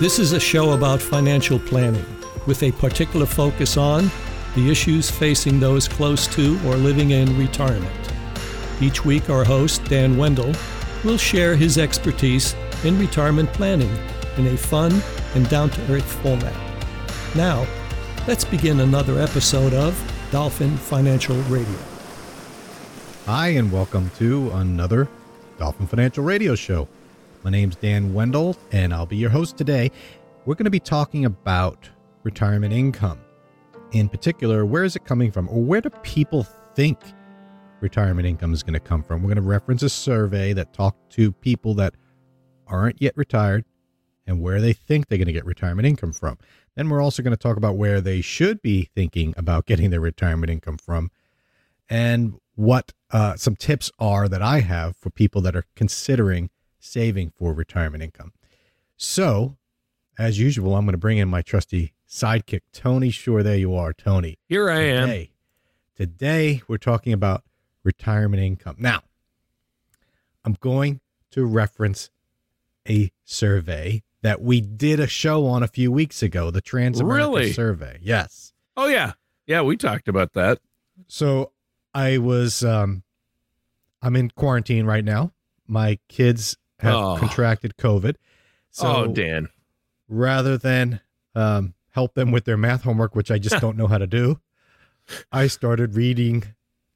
This is a show about financial planning with a particular focus on the issues facing those close to or living in retirement. Each week, our host, Dan Wendell, will share his expertise in retirement planning in a fun and down to earth format. Now, let's begin another episode of Dolphin Financial Radio. Hi, and welcome to another Dolphin Financial Radio Show. My name's Dan Wendell, and I'll be your host today. We're going to be talking about retirement income. In particular, where is it coming from, or where do people think retirement income is going to come from? We're going to reference a survey that talked to people that aren't yet retired and where they think they're going to get retirement income from. Then we're also going to talk about where they should be thinking about getting their retirement income from and what uh, some tips are that I have for people that are considering saving for retirement income. So, as usual, I'm going to bring in my trusty sidekick, Tony Sure, There you are, Tony. Here I am. Today, today we're talking about retirement income. Now, I'm going to reference a survey that we did a show on a few weeks ago, the Transamerica Really? survey. Yes. Oh yeah, yeah. We talked about that. So I was um I'm in quarantine right now. My kids have Oh. contracted COVID. So oh Dan. rather than um help them with their math homework, which I just don't know how to do, I started reading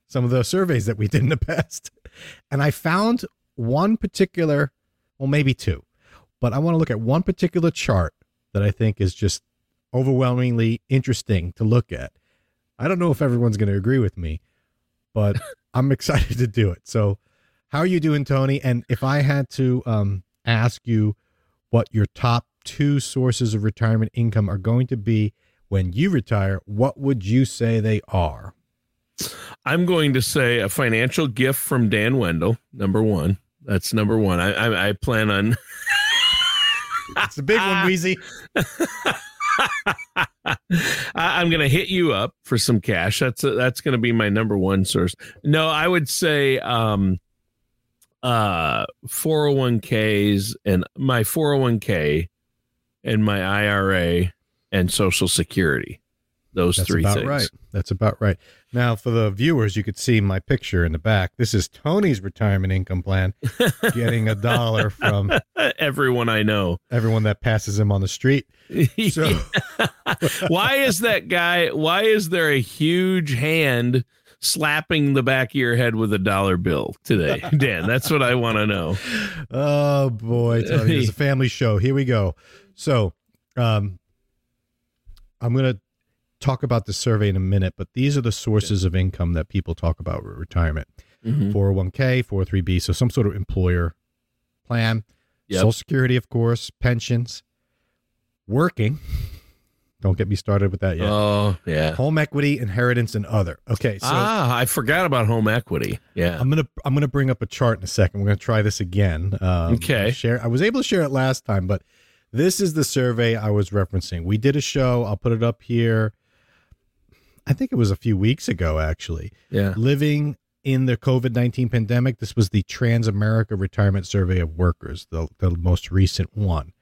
some of the surveys that we did in the past. And I found one particular, well, maybe two, but I want to look at one particular chart that I think is just overwhelmingly interesting to look at. I don't know if everyone's going to agree with me, but I'm excited to do it. So, how are you doing, Tony? And if I had to um, ask you what your top two sources of retirement income are going to be when you retire, what would you say they are? I'm going to say a financial gift from Dan Wendell. Number one. That's number one. I I, I plan on. It's a big one, Wheezy. I'm going to hit you up for some cash. That's that's going to be my number one source. No, I would say um uh 401ks and my 401k and my IRA and social security. Those That's three about things. right. That's about right. Now, for the viewers, you could see my picture in the back. This is Tony's retirement income plan, getting a dollar from Everyone I know. everyone that passes him on the street. So, why is that guy why is there a huge hand slapping the back of your head with a dollar bill today dan that's what i want to know oh boy, Tony, it's a family show. Here we go. So, um, I'm going to talk about the survey in a minute, but these are the sources of income that people talk about with retirement. Mhm. 401k, 403b, so some sort of employer plan, Yep. Social Security, of course, pensions, working. Don't get me started with that yet. oh yeah Home equity, inheritance, and other. Okay, so ah i forgot about home equity yeah I'm gonna I'm gonna bring up a chart in a second. We're gonna try this again. Um, Okay. Share. I was able to share it last time, but this is the survey I was referencing. We did a show. I'll put it up here. I think it was a few weeks ago, actually. yeah Living in the COVID 19 pandemic. This was the Transamerica Retirement Survey of Workers, the, the most recent one.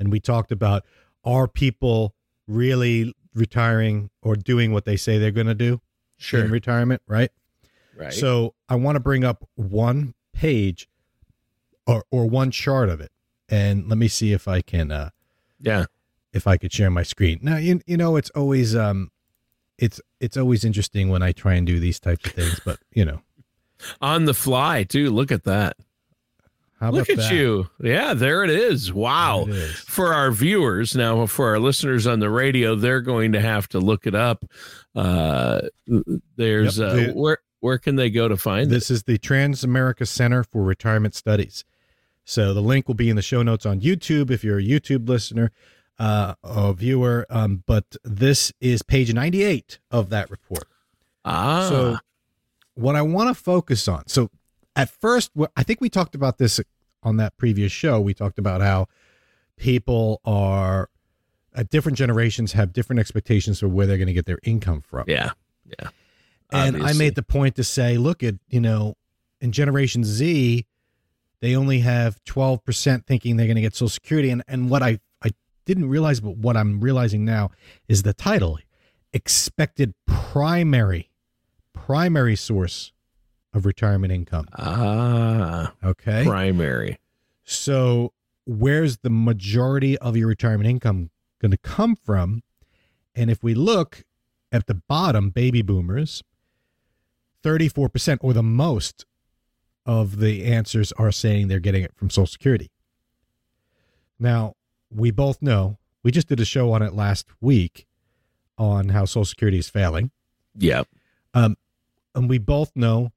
And we talked about are people really retiring or doing what they say they're going to do sure in retirement, right? right So I want to bring up one page or, or one chart of it. And let me see if I can uh, yeah if I could share my screen. Now you you know it's always um it's it's always interesting when I try and do these types of things, but you know. on the fly too look at that How look at that? you yeah there it is wow it is. for our viewers now for our listeners on the radio they're going to have to look it up uh there's Yep, uh where where can they go to find it This is the Transamerica Center for Retirement Studies. So the link will be in the show notes on YouTube if you're a YouTube listener uh, or viewer. Um, but this is page 98 of that report. ah So, what I want to focus on. So, at first, I think we talked about this uh, on that previous show. We talked about how people are at different generations have different expectations for where they're going to get their income from. yeah yeah And I made the point to say, look at, you know, in Generation Z, they only have 12% thinking they're going to get Social Security. And, and what I, I didn't realize, but what I'm realizing now is the title expected primary, primary source of retirement income. Ah, Okay. primary. So, where's the majority of your retirement income going to come from? And if we look at the bottom, baby boomers, 34% or the most of the answers are saying they're getting it from Social Security. Now, we both know, we just did a show on it last week on how Social Security is failing. Yep. Um, and we both know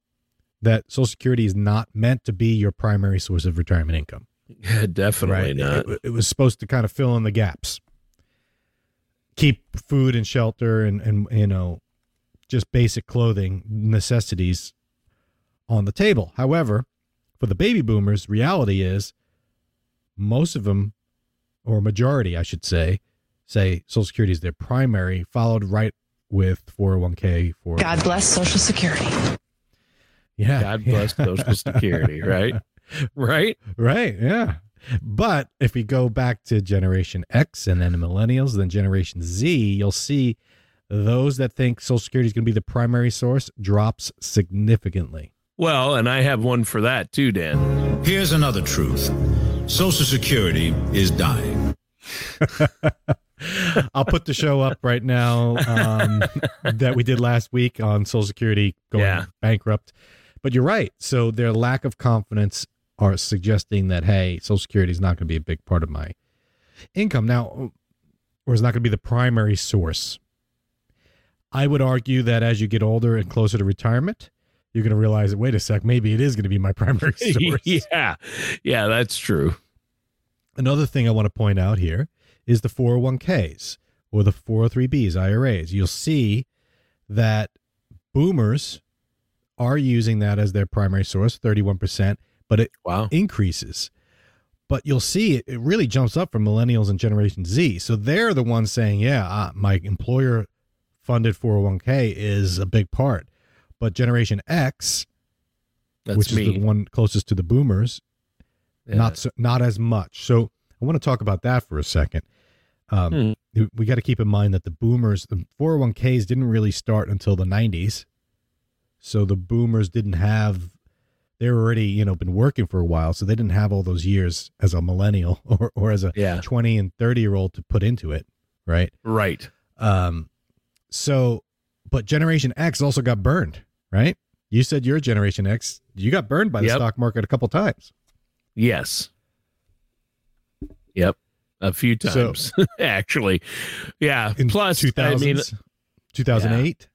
that Social Security is not meant to be your primary source of retirement income. Yeah, definitely not. It, it was supposed to kind of fill in the gaps, keep food and shelter and and you know, just basic clothing necessities on the table. However, for the baby boomers, reality is most of them, or majority, I should say, say Social Security is their primary, followed right with 401k. For God bless Social Security. Yeah, God bless yeah. Social Security, right? Right? Right. Yeah. But if we go back to Generation X and then the Millennials, then Generation Z, you'll see those that think Social Security is going to be the primary source drops significantly. Well, and I have one for that too, Dan. Here's another truth Social Security is dying. I'll put the show up right now um, that we did last week on Social Security going Yeah. bankrupt. But you're right. So their lack of confidence are suggesting that hey, Social Security is not going to be a big part of my income now, or is not going to be the primary source. I would argue that as you get older and closer to retirement, you're going to realize that wait a sec, maybe it is going to be my primary source. yeah. Yeah, that's true. Another thing I want to point out here is the 401ks or the 403bs, IRAs. You'll see that boomers are using that as their primary source, 31%, but it Wow. increases. But you'll see it, it really jumps up for millennials and Generation Z. So they're the ones saying, yeah, uh, my employer funded 401k is a big part. But Generation X, That's which me. is the one closest to the boomers, Yeah. not so, not as much. So I want to talk about that for a second. Um, We got to keep in mind that the boomers, the 401ks didn't really start until the 90s. So the boomers didn't have, they were already, you know, been working for a while. So they didn't have all those years as a millennial or, or as a Yeah. 20 and 30 year old to put into it. Right. Right. Um, so, but Generation X also got burned, right? You said you're Generation X. You got burned by the Yep. stock market a couple times. Yes. Yep. A few So- times, actually. Yeah. in Plus, 2000s, I mean, 2008.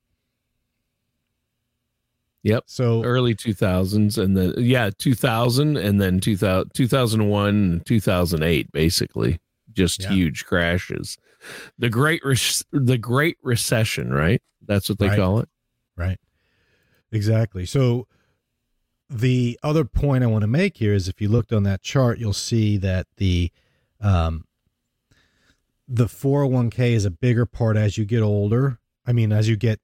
Yep. So early 2000s and then, yeah, 2000 and then 2000, 2001 and 2008, basically. Just Yeah. huge crashes. The great, Rec- the great recession, right? That's what they Right. call it. right, exactly. So the other point I want to make here is if you looked on that chart, you'll see that the um, the 401k is a bigger part as you get older. I mean, as you get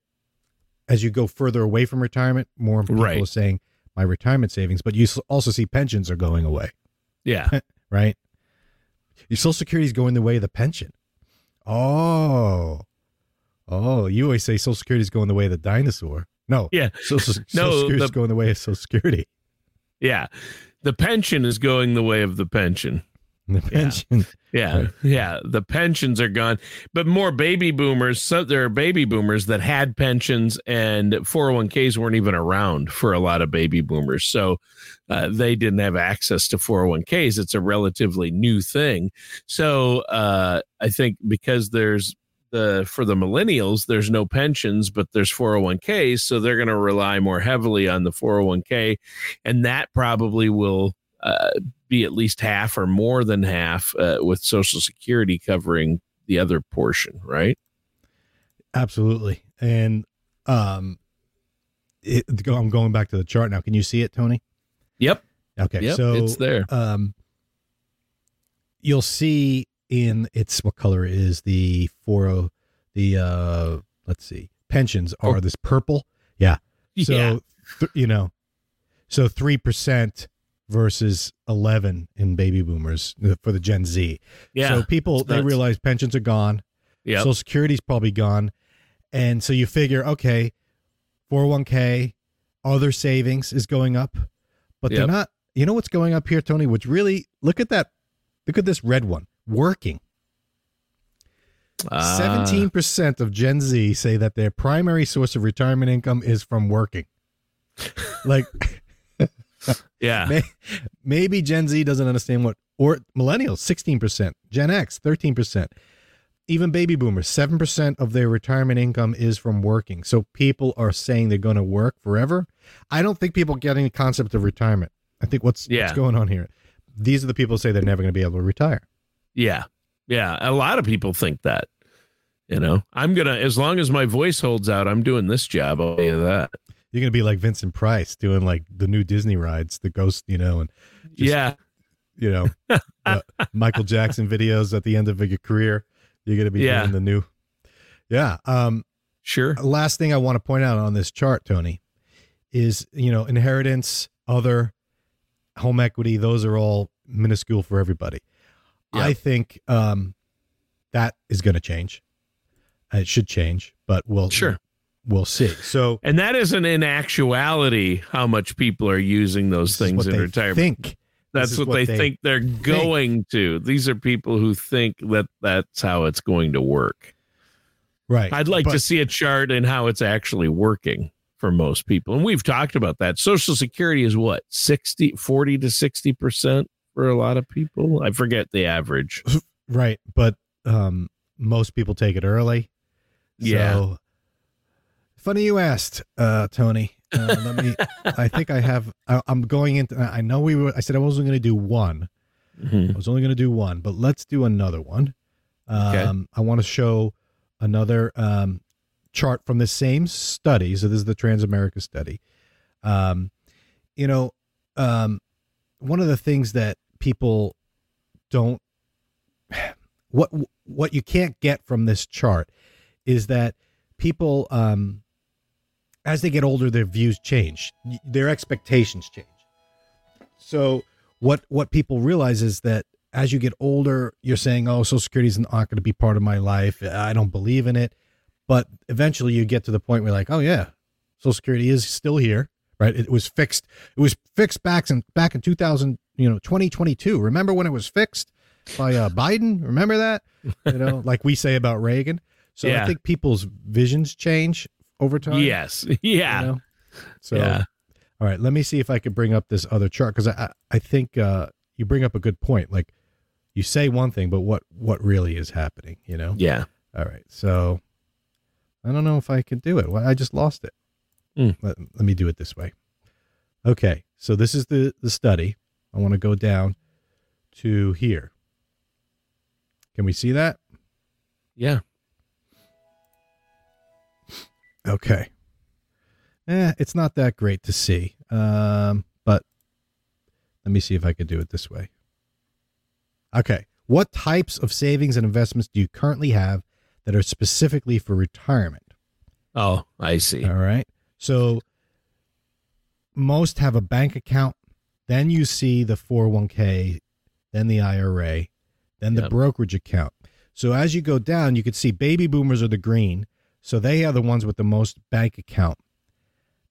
as you go further away from retirement, more people Right. are saying my retirement savings, but you also see pensions are going away. Yeah. right? Your Social Security is going the way of the pension. Oh, oh, you always say Social Security is going the way of the dinosaur. No, Yeah. Social, Social No, Security is going the way of Social Security. Yeah. The pension is going the way of the pension. The pension, Yeah, Right. yeah. The pensions are gone, but more baby boomers. So there are baby boomers that had pensions, and 401ks weren't even around for a lot of baby boomers. So uh, they didn't have access to 401ks. It's a relatively new thing. So uh, I think because there's the for the millennials, there's no pensions, but there's 401ks, so they're going to rely more heavily on the 401k, and that probably will. Uh, be at least half or more than half uh, with Social Security covering the other portion, right? absolutely. And um, it, I'm going back to the chart now. Can you see it, Tony? Yep. Okay, Yep. so it's there. um, you'll see in its what color is the four oh the uh let's see pensions are Oh. this purple yeah so yeah. th- you know so 3% versus 11 in baby boomers uh, for the Gen Z. Yeah. So people they realize pensions are gone, Yeah. Social Security's probably gone, and so you figure, okay, 401k, other savings is going up, but they're not. You know what's going up here, Tony? Which really look at that. Look at this red one. Working. Ah, Seventeen percent of Gen Z say that their primary source of retirement income is from working. like yeah. maybe Gen Z doesn't understand what or millennials sixteen percent, Gen X thirteen percent, even baby boomers seven percent of their retirement income is from working. So people are saying they're going to work forever. I don't think people getting the concept of retirement. I think what's Yeah. what's going on here. These are the people who say they're never going to be able to retire. Yeah. Yeah. A lot of people think that. You know, I'm going to, as long as my voice holds out, I'm doing this job. I'll that. You're going to be like Vincent Price doing like the new Disney rides, the ghost, you know, and Just- yeah. you know, uh, Michael Jackson videos at the end of your career. You're going to be Yeah. doing the new. Yeah. Um, Sure. last thing I want to point out on this chart, Tony, is, you know, inheritance, other, home equity, those are all minuscule for everybody. I think um, that is going to change. Uh, It should change, but we'll Sure. We'll see. So And that isn't in actuality how much people are using those things what in they retirement. think. That's what, what they, they think they're going to. These are people who think that that's how it's going to work. Right. I'd like But- to see a chart and how it's actually working for most people. And we've talked about that. Social Security is what? 60 40 to 60% for a lot of people. I forget the average. Right, but um, most people take it early. Yeah. So, funny you asked, uh, Tony. Uh, let me. I think I have. I, I'm going into. I know we were. I said I wasn't going to do one. Mhm. I was only going to do one, but let's do another one. Okay. Um, I want to show another um, chart from the same study. So this is the Transamerica study. Um, you know, um, one of the things that people don't what what you can't get from this chart is that people um, as they get older their views change. Their expectations change. So what what people realize is that as you get older you're saying oh social security is not going to be part of my life. I don't believe in it. But eventually you get to the point where like oh yeah social security is still here right? It was fixed it was fixed back in back in 2000 you know 2022 remember when it was fixed by uh, biden? Remember that? You know like we say about reagan. So i think people's visions change over time Yes. you Yeah. know? so Yeah. all right let me see if i could bring up this other chart because I, I think uh you bring up a good point like you say one thing but what what really is happening you know Yeah. all right so i don't know if i can do it well, i just lost it Hmm. let, let me do it this way okay so this is the the study i want to go down to here can we see that Yeah. Okay. Eh, it's not that great to see. Um, but let me see if I could do it this way. Okay. What types of savings and investments do you currently have that are specifically for retirement? Oh, I see. All right. So most have a bank account, then you see the 401k, then the IRA, then the Yep. brokerage account. So as you go down, you can see baby boomers are the green. So they are the ones with the most bank account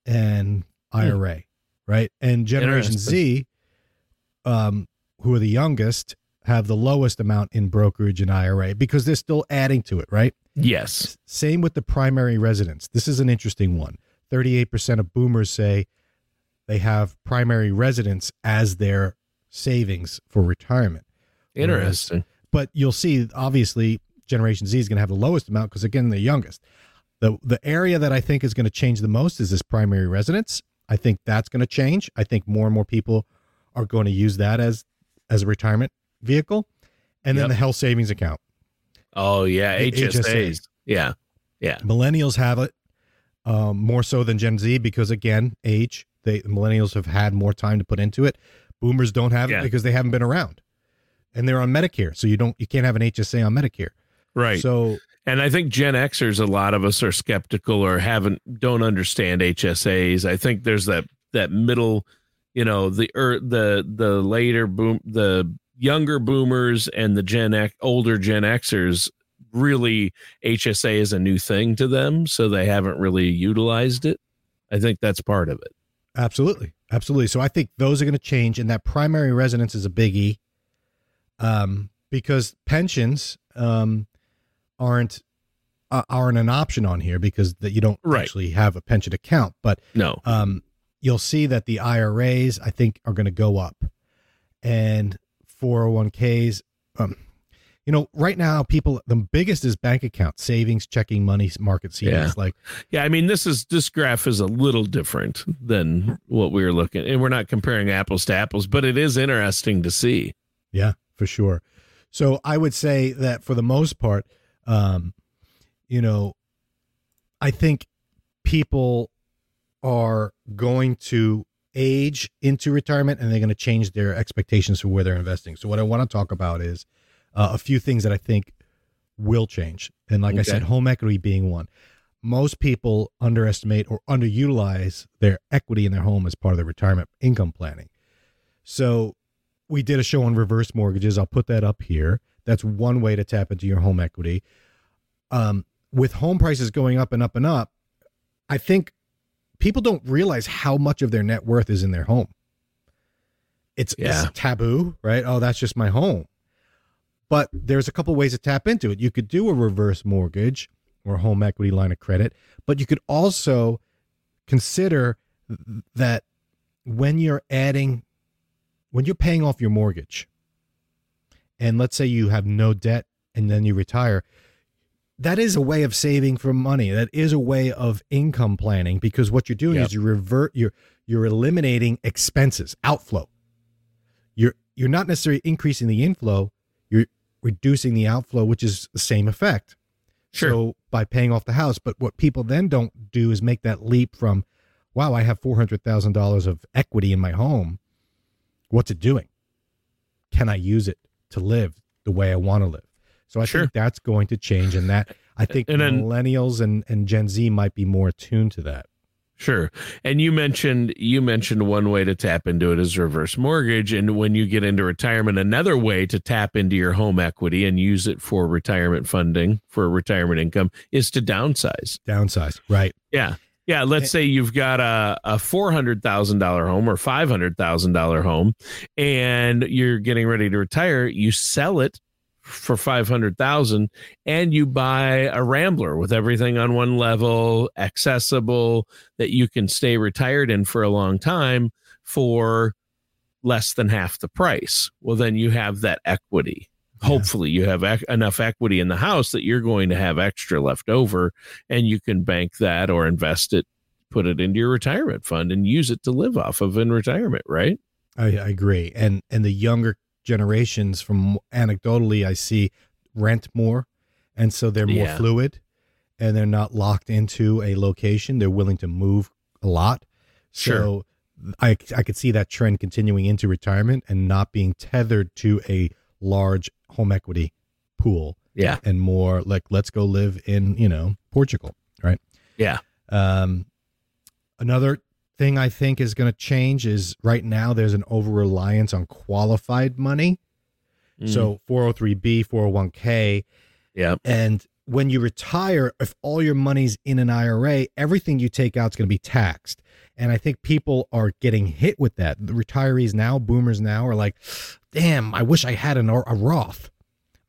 and IRA, right? And Generation Z, um, who are the youngest, have the lowest amount in brokerage and IRA because they're still adding to it, right? Yes. Same with the primary residence. This is an interesting one. 38% of boomers say they have primary residence as their savings for retirement. Interesting. But you'll see, obviously, Generation Z is going to have the lowest amount because, again, they're youngest. The, the area that I think is going to change the most is this primary residence. I think that's going to change. I think more and more people are going to use that as as a retirement vehicle. And then the health savings account. Oh, yeah. The HSAs. Yeah. Yeah. Millennials have it um, more so than Gen Z because again, age. They millennials have had more time to put into it. Boomers don't have Yeah. it because they haven't been around, and they're on Medicare. So you don't you can't have an HSA on Medicare. Right. So And I think Gen Xers, a lot of us are skeptical or haven't don't understand HSAs. I think there's that that middle you know the er, the the later boom the younger boomers and the Gen X older Gen Xers really HSA is a new thing to them, so they haven't really utilized it. I think that's part of it. Absolutely. Absolutely. So I think those are going to change, and that primary residence is a biggie um, because pensions um, aren't uh, aren't an option on here because that you don't Right. actually have a pension account. But No, um, you'll see that the IRAs I think are going to go up, and 401ks. Um, you know, right now people the biggest is bank account savings, checking money, market CDs. Yeah. Like yeah, I mean this is this graph is a little different than what we were looking, and we're not comparing apples to apples, but it is interesting to see. Yeah, for sure. So I would say that for the most part, um, you know, I think people are going to age into retirement and they're going to change their expectations for where they're investing. So what I want to talk about is uh, a few things that I think will change. And like I said, home equity being one. Most people underestimate or underutilize their equity in their home as part of their retirement income planning. So we did a show on reverse mortgages. I'll put that up here. That's one way to tap into your home equity. Um, with home prices going up and up and up, I think people don't realize how much of their net worth is in their home. It's, Yeah. it's taboo, right? Oh, that's just my home. But there's a couple ways to tap into it. You could do a reverse mortgage or home equity line of credit, but you could also consider that when you're adding when you're paying off your mortgage and let's say you have no debt and then you retire that is a way of saving for money. That is a way of income planning because what you're doing Yep. is you revert you're you're eliminating expenses outflow. You're you're not necessarily increasing the inflow you're reducing the outflow which is the same effect. Sure. so by paying off the house but what people then don't do is make that leap from wow i have $400000 of equity in my home. What's it doing? Can i use it to live the way i want to live so i Sure. think that's going to change and that i think And then- millennials and, and gen z might be more attuned to that Sure. And you mentioned you mentioned one way to tap into it is reverse mortgage and when you get into retirement another way to tap into your home equity and use it for retirement funding for retirement income is to downsize. downsize right Yeah. Yeah, let's eh. say you've got a, a four hundred thousand dollar home or five hundred thousand dollar home, and you're getting ready to retire. You sell it for five hundred thousand, and you buy a Rambler with everything on one level, accessible, that you can stay retired in for a long time for less than half the price. Well, then you have that equity. Hopefully, you have ec- enough equity in the house that you're going to have extra left over and you can bank that or invest it, put it into your retirement fund and use it to live off of in retirement, right? I, I agree. And and the younger generations, from anecdotally, I see rent more, and so they're more Yeah. fluid, and they're not locked into a location. They're willing to move a lot. So I I could see that trend continuing into retirement and not being tethered to a large home equity pool Yeah. and more like let's go live in you know Portugal, right? Yeah. Um, another thing I think is going to change is right now there's an over reliance on qualified money. Mm, So 403b, 401k, yeah. and when you retire, if all your money's in an IRA, everything you take out is going to be taxed. And I think people are getting hit with that. The retirees now, boomers now, are like, damn, I wish I had an, a Roth.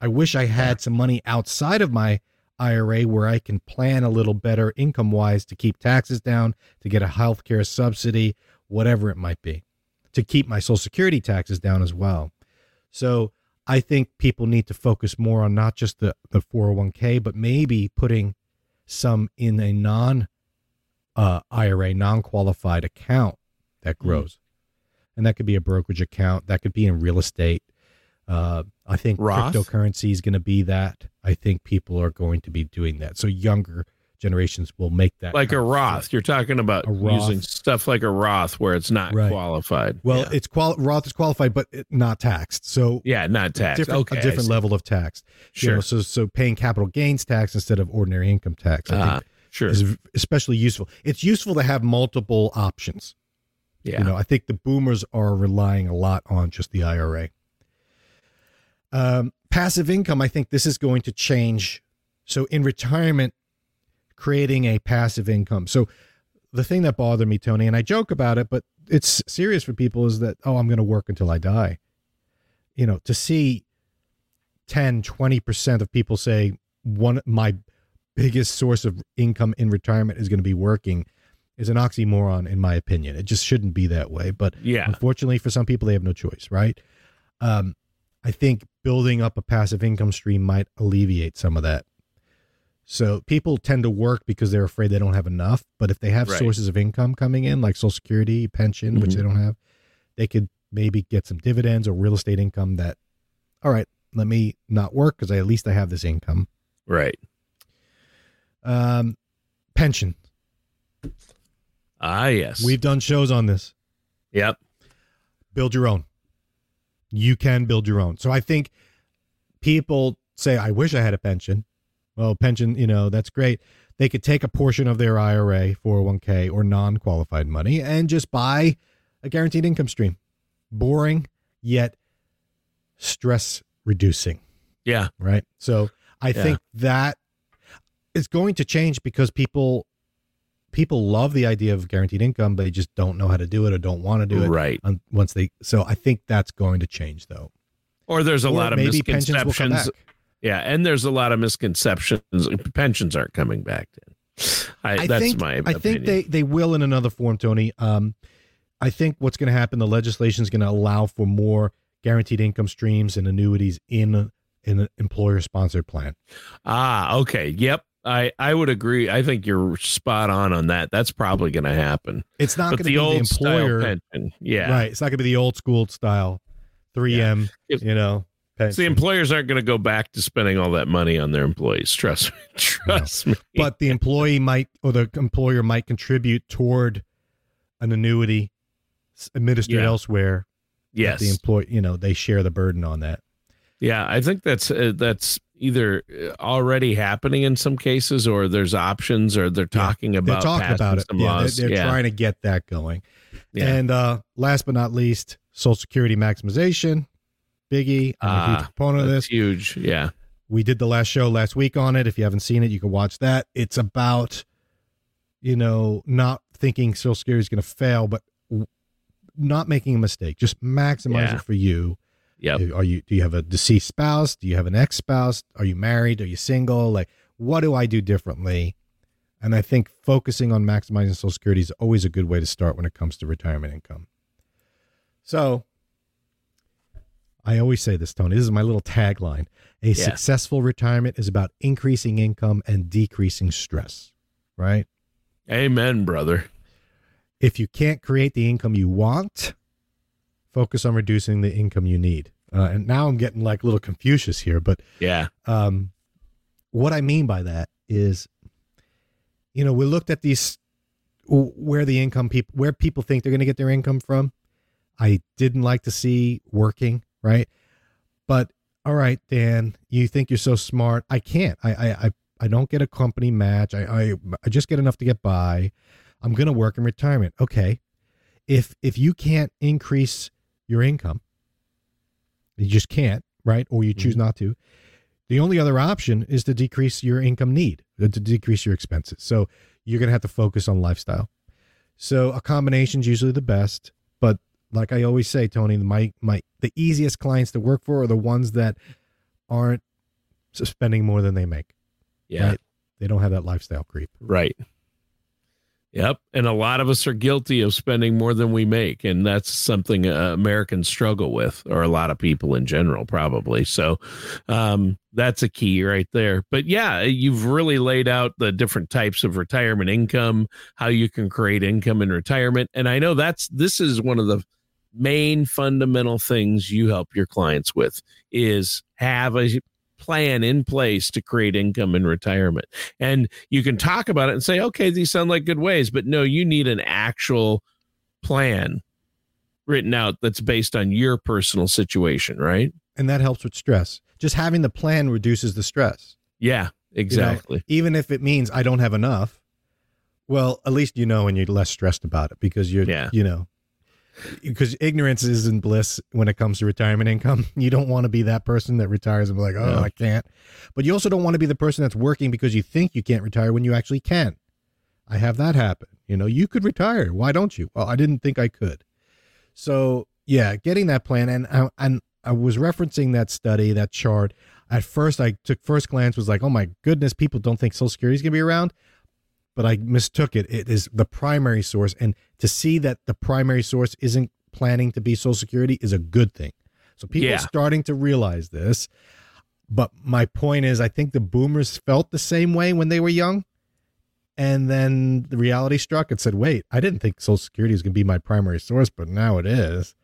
I wish I had some money outside of my IRA where I can plan a little better income wise to keep taxes down, to get a healthcare subsidy, whatever it might be, to keep my Social Security taxes down as well. So I think people need to focus more on not just the, the 401k, but maybe putting some in a non uh, IRA, non qualified account that grows. And that could be a brokerage account, that could be in real estate. Uh, I think Roth? cryptocurrency is going to be that. I think people are going to be doing that. So younger generations will make that Like a Roth. You're talking about using stuff like a Roth where it's not Right. qualified. Well, yeah. it's qual- Roth is qualified, but it, not taxed. So yeah, not taxed. different, okay. a different level of tax. You Sure. know, so so paying capital gains tax instead of ordinary income tax. I Ah, think sure. is especially useful. It's useful to have multiple options. Yeah. You know, I think the boomers are relying a lot on just the IRA. Um, passive income, I think this is going to change. So in retirement, creating a passive income. So the thing that bothered me, Tony, and I joke about it, but it's serious for people is that, oh, I'm going to work until I die. You know, to see 10, 20% of people say, one, my biggest source of income in retirement is going to be working is an oxymoron, in my opinion. It just shouldn't be that way. But Yeah. unfortunately, for some people, they have no choice, right? Um, I think building up a passive income stream might alleviate some of that. So people tend to work because they're afraid they don't have enough. But if they have Right. sources of income coming in, like Social Security, pension, which Mhm. they don't have, they could maybe get some dividends or real estate income that, all right, let me not work because I, at least I have this income. Right. Um, pension. Ah, yes. We've done shows on this. Yep. build your own. You can build your own. So I think people say, I wish I had a pension. Well, pension, you know, that's great. They could take a portion of their IRA, 401k, or non qualified money and just buy a guaranteed income stream. Boring, yet stress reducing, Yeah. right? So I Yeah. think that is going to change because people people love the idea of guaranteed income, but they just don't know how to do it or don't want to do it Right. once they so i think that's going to change though Or there's a Or lot of maybe pensions will come misconceptions. back Yeah, and there's a lot of misconceptions. Pensions aren't coming back. Then. I, i that's think my. i think they they will in another form tony um i think what's going to happen the legislation is going to allow for more guaranteed income streams and annuities in in an employer sponsored plan Ah, okay. Yep. I I would agree. I think you're spot on on that. That's probably going to happen. it's not going to the be the old employer style pension, yeah. right it's not going to be the old school style 3m If- you know So the employers aren't going to go back to spending all that money on their employees. Trust me. Trust me. but the employee might or the employer might contribute toward an annuity administered Yeah. elsewhere yes. the employee you know they share the burden on that Yeah, I think that's uh, that's either uh, already happening in some cases, or there's options, or they're talking they're about talking about it. some yeah laws. they're, they're yeah, trying to get that going. Yeah. and uh last but not least social security maximization. Biggie i'm a huge Ah, proponent of this. huge. Yeah, we did the last show last week on it. If you haven't seen it you can watch that. It's about you know not thinking social security is going to fail but w- not making a mistake. Just maximize Yeah. it for you yep. Are you do you have a deceased spouse? Do you have an ex spouse? Are you married? Are you single? Like, what do I do differently? And I think focusing on maximizing Social Security is always a good way to start when it comes to retirement income. So, I always say this, Tony. This is my little tagline. A Yeah. successful retirement is about increasing income and decreasing stress, right? Amen, brother. If you can't create the income you want, focus on reducing the income you need. Uh, and now I'm getting like a little Confucius here, but Yeah, um, what I mean by that is, you know, we looked at these where the income people where people think they're going to get their income from. I didn't like to see working right, but all right, Dan, you think you're so smart. I can't. I I I, I don't get a company match. I, I I just get enough to get by. I'm going to work in retirement. Okay, if if you can't increase your income, you just can't, right? Or you choose not to. The only other option is to decrease your income need, uh, to decrease your expenses. So you're going to have to focus on lifestyle. So a combination is usually the best, but like I always say, Tony, my my the easiest clients to work for are the ones that aren't spending more than they make. yeah, Right. They don't have that lifestyle creep. right. Yep, and a lot of us are guilty of spending more than we make, and that's something uh, Americans struggle with, or a lot of people in general, probably. So, um, that's a key right there. But yeah, you've really laid out the different types of retirement income, how you can create income in retirement, and I know that's this is one of the main fundamental things you help your clients with is have a plan in place to create income in retirement. And you can talk about it and say, okay, these sound like good ways, but no, you need an actual plan written out that's based on your personal situation, right? And that helps with stress. Just having the plan reduces the stress. Yeah, exactly. Even if it means I don't have enough, well, at least you know and you're less stressed about it because you're, Yeah. you know, because ignorance isn't bliss when it comes to retirement income. You don't want to be that person that retires and be like, oh, No. I can't. But you also don't want to be the person that's working because you think you can't retire when you actually can. I have that happen. You know, you could retire. Why don't you? Well, I didn't think I could. So yeah, getting that plan and I, and I was referencing that study, that chart. At first, I took first glance was like, oh my goodness, people don't think Social Security is gonna be around, but I mistook it. It is the primary source, and to see that the primary source isn't planning to be Social Security is a good thing. So people Yeah. are starting to realize this. But my point is, I think the boomers felt the same way when they were young. And then the reality struck and said, wait, I didn't think Social Security was going to be my primary source, but now it is.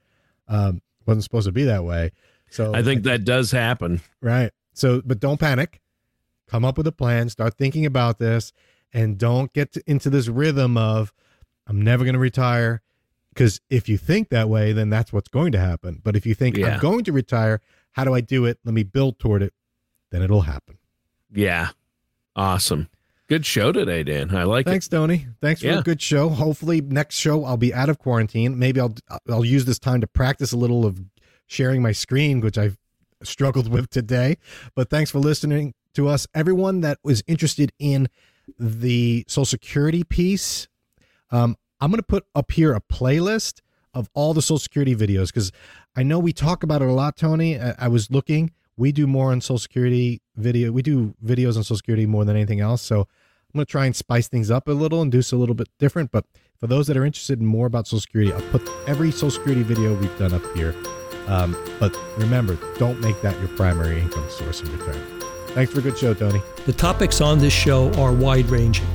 Um, wasn't supposed to be that way. So I think that does happen. Right. So, but don't panic. Come up with a plan. Start thinking about this, and don't get to, into this rhythm of "I'm never going to retire." Because if you think that way, then that's what's going to happen. But if you think Yeah. I'm going to retire, how do I do it? Let me build toward it. Then it'll happen. Yeah. Awesome. Good show today, Dan. I like it. Thanks, Tony. Thanks for Yeah. a good show. Hopefully, next show I'll be out of quarantine. Maybe I'll I'll use this time to practice a little of sharing my screen, which I've struggled with today. But thanks for listening to us, everyone that was interested in the Social Security piece. Um, I'm going to put up here a playlist of all the Social Security videos because I know we talk about it a lot, Tony. I, I was looking. We do more on Social Security video. We do videos on Social Security more than anything else. So I'm going to try and spice things up a little and do a little bit different. But for those that are interested in more about Social Security, I'll put every Social Security video we've done up here. Um, but remember, don't make that your primary income source in retirement. Thanks for a good show, Tony. The topics on this show are wide ranging,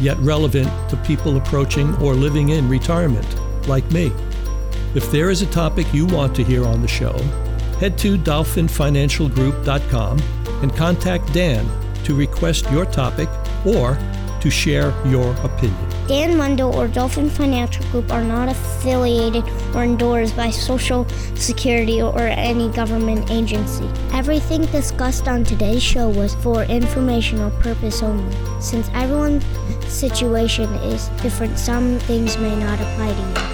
yet relevant to people approaching or living in retirement, like me. If there is a topic you want to hear on the show, head to dolphinfinancialgroup.com and contact Dan to request your topic or to share your opinion. Dan Mundell or Dolphin Financial Group are not affiliated or endorsed by Social Security or any government agency. Everything discussed on today's show was for informational purpose only. Since everyone's situation is different, some things may not apply to you.